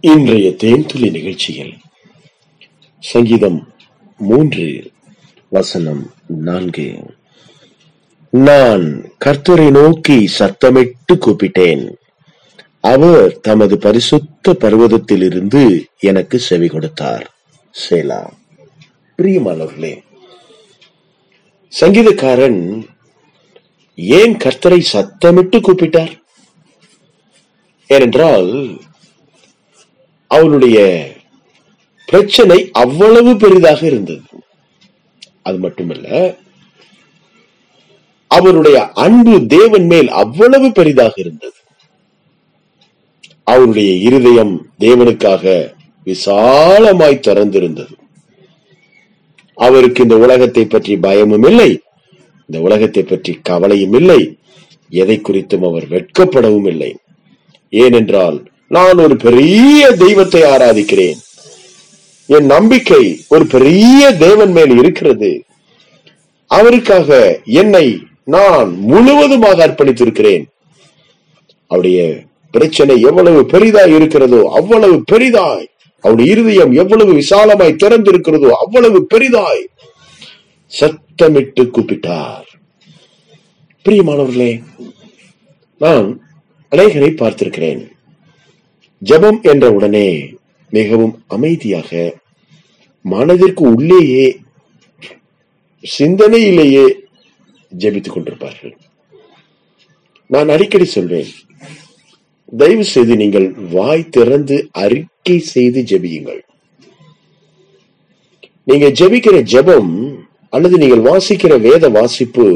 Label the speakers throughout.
Speaker 1: இன்றைய தேன்துளி நிகழ்ச்சியில் சங்கீதம் மூன்று வசனம் நான்கு. நான் கர்த்தரை நோக்கி சத்தமிட்டு கூப்பிட்டேன். அவர் தமது பரிசுத்த பர்வதத்திலிருந்து எனக்கு செவி கொடுத்தார். சேலா. பிரியமானவர்களே சங்கீதக்காரன் ஏன் கர்த்தரை சத்தமிட்டு கூப்பிட்டார்? ஏனென்றால் அவனுடைய பிரச்சனை அவ்வளவு பெரிதாக இருந்தது. அது மட்டுமல்ல அவருடைய அன்பு தேவன் மேல் அவ்வளவு பெரிதாக இருந்தது. அவருடைய இருதயம் தேவனுக்காக விசாலமாய் திறந்திருந்தது. அவருக்கு இந்த உலகத்தை பற்றி பயமும் இல்லை இந்த உலகத்தை பற்றி கவலையும் இல்லை எதை குறித்தும் அவர் வெட்கப்படவும் இல்லை. ஏனென்றால் நான் ஒரு பெரிய தெய்வத்தை ஆராதிக்கிறேன். என் நம்பிக்கை ஒரு பெரிய தேவன் மேல் இருக்கிறது. அவருக்காக என்னை நான் முழுவதுமாக அர்ப்பணித்திருக்கிறேன். அவருடைய பிரச்சனை எவ்வளவு பெரிதாய் இருக்கிறதோ அவ்வளவு பெரிதாய். அவருடைய இருதயம் எவ்வளவு விசாலமாய் திறந்திருக்கிறதோ அவ்வளவு பெரிதாய். சத்தமிட்டு கூப்பிட்டார். பிரியமானவர்களே நான் அநேகரை பார்த்திருக்கிறேன். ஜெபம் என்ற உடனே மிகவும் அமைதியாக மனதிற்கு உள்ளேயே சிந்தனையிலேயே ஜபித்துக் கொண்டிருப்பார்கள். நான் அடிக்கடி சொல்வேன் தயவு செய்து நீங்கள் வாய் திறந்து அறிக்கை செய்து ஜெபியுங்கள். நீங்க ஜெபிக்கிற ஜெபம் அல்லது நீங்கள் வாசிக்கிற வேத வாசிப்பு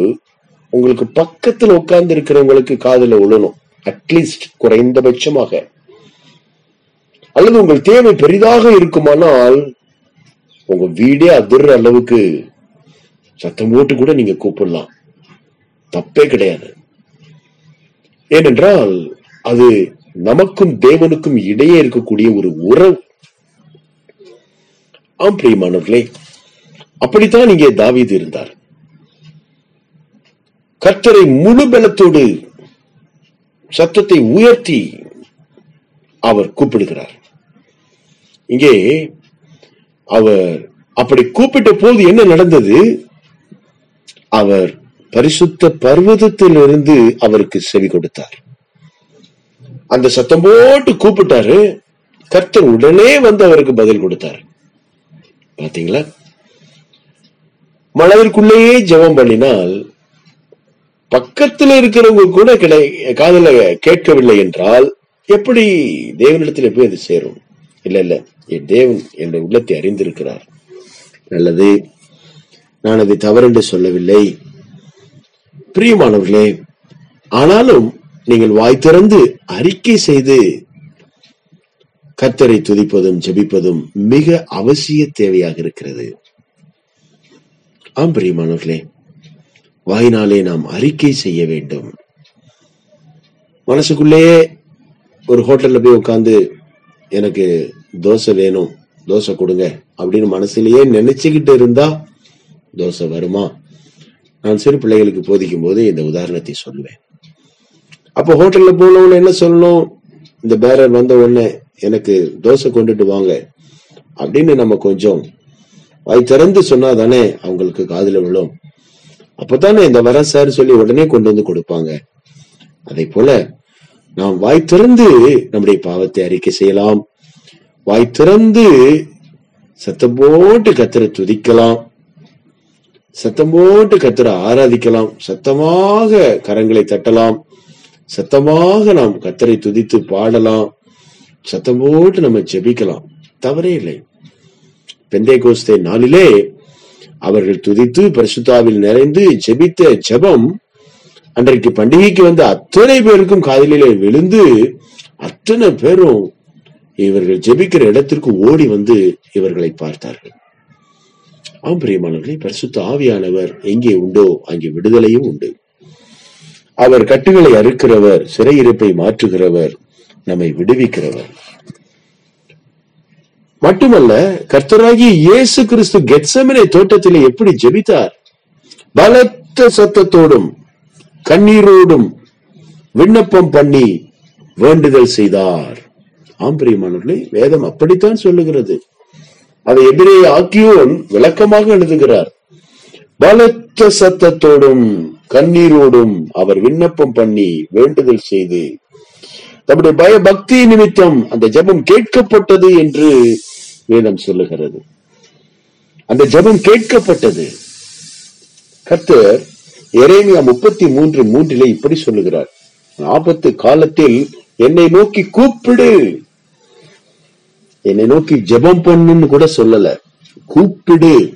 Speaker 1: உங்களுக்கு பக்கத்துல உட்கார்ந்து இருக்கிறவங்களுக்கு காதுல விழணும் அட்லீஸ்ட் குறைந்தபட்சமாக. அல்லது உங்கள் தேவை பெரிதாக இருக்குமானால் உங்க வீடே அதிர்ற அளவுக்கு சத்தம் போட்டு கூட நீங்க கூப்பிடலாம். தப்பே கிடையாது. ஏனென்றால் அது நமக்கும் தேவனுக்கும் இடையே இருக்கக்கூடிய ஒரு உறவு. ஆம் பிரியமானவர்களே அப்படித்தான் இங்கே தாவீது இருந்தார். கர்த்தரை முழு பலத்தோடு சத்தத்தை உயர்த்தி அவர் கூப்பிடுகிறார். இங்கே அவர் அப்படி கூப்பிட்ட போது என்ன நடந்தது? அவர் பரிசுத்த பர்வதத்திலிருந்து அவருக்கு செவி கொடுத்தார். அந்த சத்தம் போட்டு கூப்பிட்டாரு. கர்த்தர் உடனே வந்து அவருக்கு பதில் கொடுத்தார். பாத்தீங்களா? மனதிற்குள்ளேயே ஜெபம் பண்ணினால் பக்கத்துல இருக்கிறவங்க கூட கிடை காதல கேட்கவில்லை என்றால் எப்படி தேவனிடத்தில் போய் அது சேரும்? இல்ல இல்ல. என் தேவன் என் உள்ளத்தை அறிந்திருக்கிறார். நல்லது. நான் அதை தவறென்று சொல்லவில்லை. பிரியமானவர்களே ஆனாலும் நீங்கள் வாய் திறந்து அறிக்கை செய்து கத்தரை துதிப்பதும் ஜெபிப்பதும் மிக அவசிய தேவையாக இருக்கிறது. ஆம் பிரியமானவர்களே. வாயினாலே நாம் அறிக்கை செய்ய வேண்டும். மனசுக்குள்ளேயே ஒரு ஹோட்டல்ல போய் உட்காந்து எனக்கு தோசை வேணும் தோசை கொடுங்க அப்படின்னு மனசுலயே நினைச்சுக்கிட்டு இருந்தா தோசை வருமா? நான் சிறு பிள்ளைகளுக்கு போதிக்கும் போது இந்த உதாரணத்தை சொல்லுவேன். அப்ப ஹோட்டல்ல போனவன என்ன சொல்லணும்? இந்த பேரர் வந்த உடனே எனக்கு தோசை கொண்டுட்டு வாங்க அப்படின்னு நம்ம கொஞ்சம் வாய் திறந்து சொன்னா தானே அவங்களுக்கு காதில் விழும். அப்பதானே இந்த வர சார் சொல்லி உடனே கொண்டு வந்து கொடுப்பாங்க. அதை போல நாம் வாய் திறந்து நம்முடைய பாவத்தை அறிக்கை செய்யலாம். வாய் திறந்து சத்தம் போட்டு கத்திர துதிக்கலாம். சத்தம் போட்டு கத்திர ஆராதிக்கலாம். சத்தமாக கரங்களை தட்டலாம். சத்தமாக நாம் கத்தரை துதித்து பாடலாம். சத்தம் போட்டு நம்ம ஜெபிக்கலாம். தவறே இல்லை. பெந்தை கோஸ்தே நாளிலே அவர்கள் துதித்து பரிசுத்தாவில் நிறைந்து ஜெபித்த ஜெபம் அன்றைக்கு பண்டிகைக்கு வந்த அத்தனை பேருக்கும் காதலிலே விழுந்து அத்தனை பேரும் இவர்கள் ஜெபிக்கிற இடத்திற்கு ஓடி வந்து இவர்களை பார்த்தார்கள். ஆம் பிரியமானவர்களே பரிசுத்த ஆவியானவர் எங்கே உண்டோ அங்கே விடுதலையும் உண்டு. அவர் கட்டுகளை அறுக்கிறவர் சிறையிருப்பை மாற்றுகிறவர் நம்மை விடுவிக்கிறவர். மட்டுமல்ல கர்த்தராகிய இயேசு கிறிஸ்து கெட்சமனை தோட்டத்திலே எப்படி ஜெபித்தார்? பலத்த சத்தத்தோடும் கண்ணீரோடும் விண்ணப்பம் பண்ணி வேண்டுதல் செய்தார். ஆம்பிரியமானவர்களே வேதம் அப்படித்தான் சொல்லுகிறது. அதை எதிரே ஆக்கியோன் விளக்கமாக எழுதுகிறார். பலத்த சத்தத்தோடும் கண்ணீரோடும் அவர் விண்ணப்பம் பண்ணி வேண்டுதல் செய்து தம்முடைய பய பக்தி நிமித்தம் அந்த ஜபம் கேட்கப்பட்டது என்று வேதம் சொல்லுகிறது. அந்த ஜபம் கேட்கப்பட்டது. கர்த்தர் எரேமியா முப்பத்தி மூன்று மூன்றிலே இப்படி சொல்லுகிறார். ஆபத்து காலத்தில் என்னை நோக்கி கூப்பிடு. என்னை நோக்கி ஜெபம் பண்ணுன்னு கூட சொல்லல. கூப்பிடு.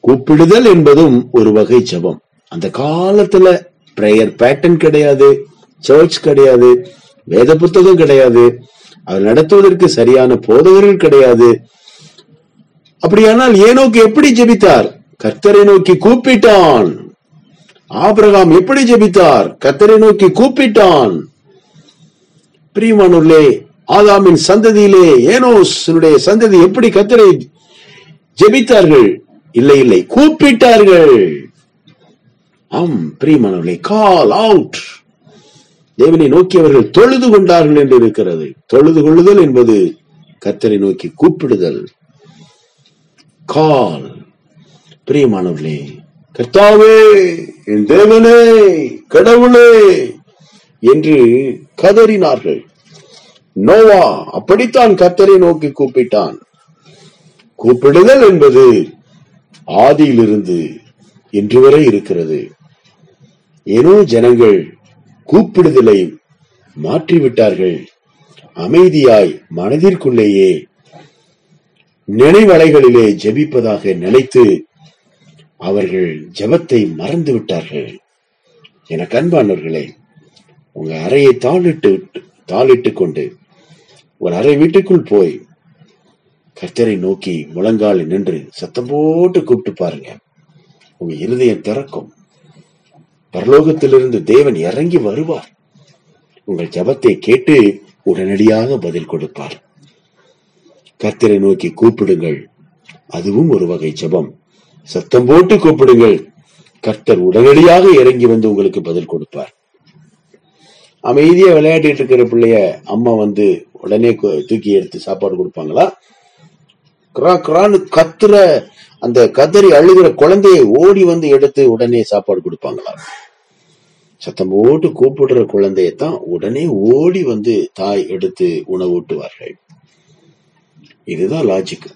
Speaker 1: கூப்பிடுதல் என்பதும் ஒரு வகை ஜெபம். அந்த காலத்துல பிரேயர் பேட்டர்ன் கிடையாது சர்ச் கிடையாது வேத புத்தகம் கிடையாது அவர் நடத்துவதற்கு சரியான போதகர்கள் கிடையாது. அப்படியானால் ஏனோக்கு எப்படி ஜெபித்தார்? கர்த்தரை நோக்கி கூப்பிட்டான். ஆபிரகாம் எப்படி ஜெபித்தார்? கத்தரை நோக்கி கூப்பிட்டான். பிரியமானூர்லே ஆதாமின் சந்ததியிலே ஏனோசனுடைய சந்ததி எப்படி கத்தரை ஜெபித்தார்கள்? இல்லை இல்லை கூப்பிட்டார்கள். ஆம் பிரியமானவர்களே கால் அவுட் தேவனை நோக்கி அவர்கள் தொழுது கொண்டார்கள் என்று இருக்கிறது. தொழுது கொள்ளுதல் என்பது கத்தரை நோக்கி கூப்பிடுதல். கால் பிரியமானவர்களே கர்த்தாவே என் தேவனே கடவுளே என்று கதறினார்கள். நோவா அப்படித்தான் கத்தரை நோக்கி கூப்பிட்டான். கூப்பிடுதல் என்பது ஆதியிலிருந்து இன்று வரை இருக்கிறது. ஏனோ ஜனங்கள் கூப்பிடுதலை மாற்றிவிட்டார்கள். அமைதியாய் மனதிற்குள்ளேயே நினைவலைகளிலே ஜெபிப்பதாக நினைத்து அவர்கள் ஜெபத்தை மறந்து விட்டார்கள். எனக்கு அன்பானவர்களே உங்க அறையை தாளிட்டு தாளிட்டு தாளிட்டுக் கொண்டு ஒரு அறை வீட்டுக்குள் போய் கர்த்தரை நோக்கி முழங்கால் நின்று சத்தம் போட்டு கூப்பிட்டு பாருங்க. உங்க இருதயம் திறக்கும். பரலோகத்திலிருந்து தேவன் இறங்கி வருவார். உங்கள் ஜெபத்தை கேட்டு உடனடியாக பதில் கொடுப்பார். கர்த்தரை நோக்கி கூப்பிடுங்கள். அதுவும் ஒரு வகை ஜெபம். சத்தம் போட்டு கூப்பிடுங்கள். கர்த்தர் உடனடியாக இறங்கி வந்து உங்களுக்கு பதில் கொடுப்பார். அமைதியா விளையாடிட்டு இருக்கிற பிள்ளைய அம்மா வந்து உடனே தூக்கி எடுத்து சாப்பாடு கொடுப்பாங்களா? கிரா கிரான்னு கத்துற அந்த கதறி அழுகிற குழந்தையை ஓடி வந்து எடுத்து உடனே சாப்பாடு கொடுப்பாங்களா? சத்தம் போட்டு கூப்பிடுற குழந்தையத்தான் உடனே ஓடி வந்து தாய் எடுத்து உணவூட்டுவார்கள். இதுதான் லாஜிக்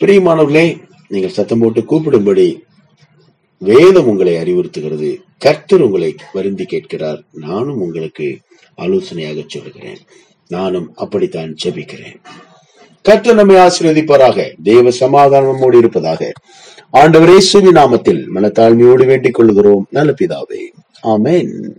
Speaker 1: பிரியமானவர்களே நீங்கள் சத்தம் போட்டு கூப்பிடும்படி வேதம் உங்களை அறிவுறுத்துகிறது. கர்த்தர் உங்களை வருந்தி கேட்கிறார். நானும் உங்களுக்கு ஆலோசனையாக சொல்லுகிறேன் நானும் அப்படித்தான் ஜபிக்கிறேன். கர்த்தர் நம்மை ஆசீர்வதிப்பாராக. தேவ சமாதானமோடு இருப்பதாக ஆண்டவரே சுவி நாமத்தில் மனத்தாழ்மையோடு வேண்டிக் கொள்கிறோம் நல்ல பிதாவே. ஆமேன்.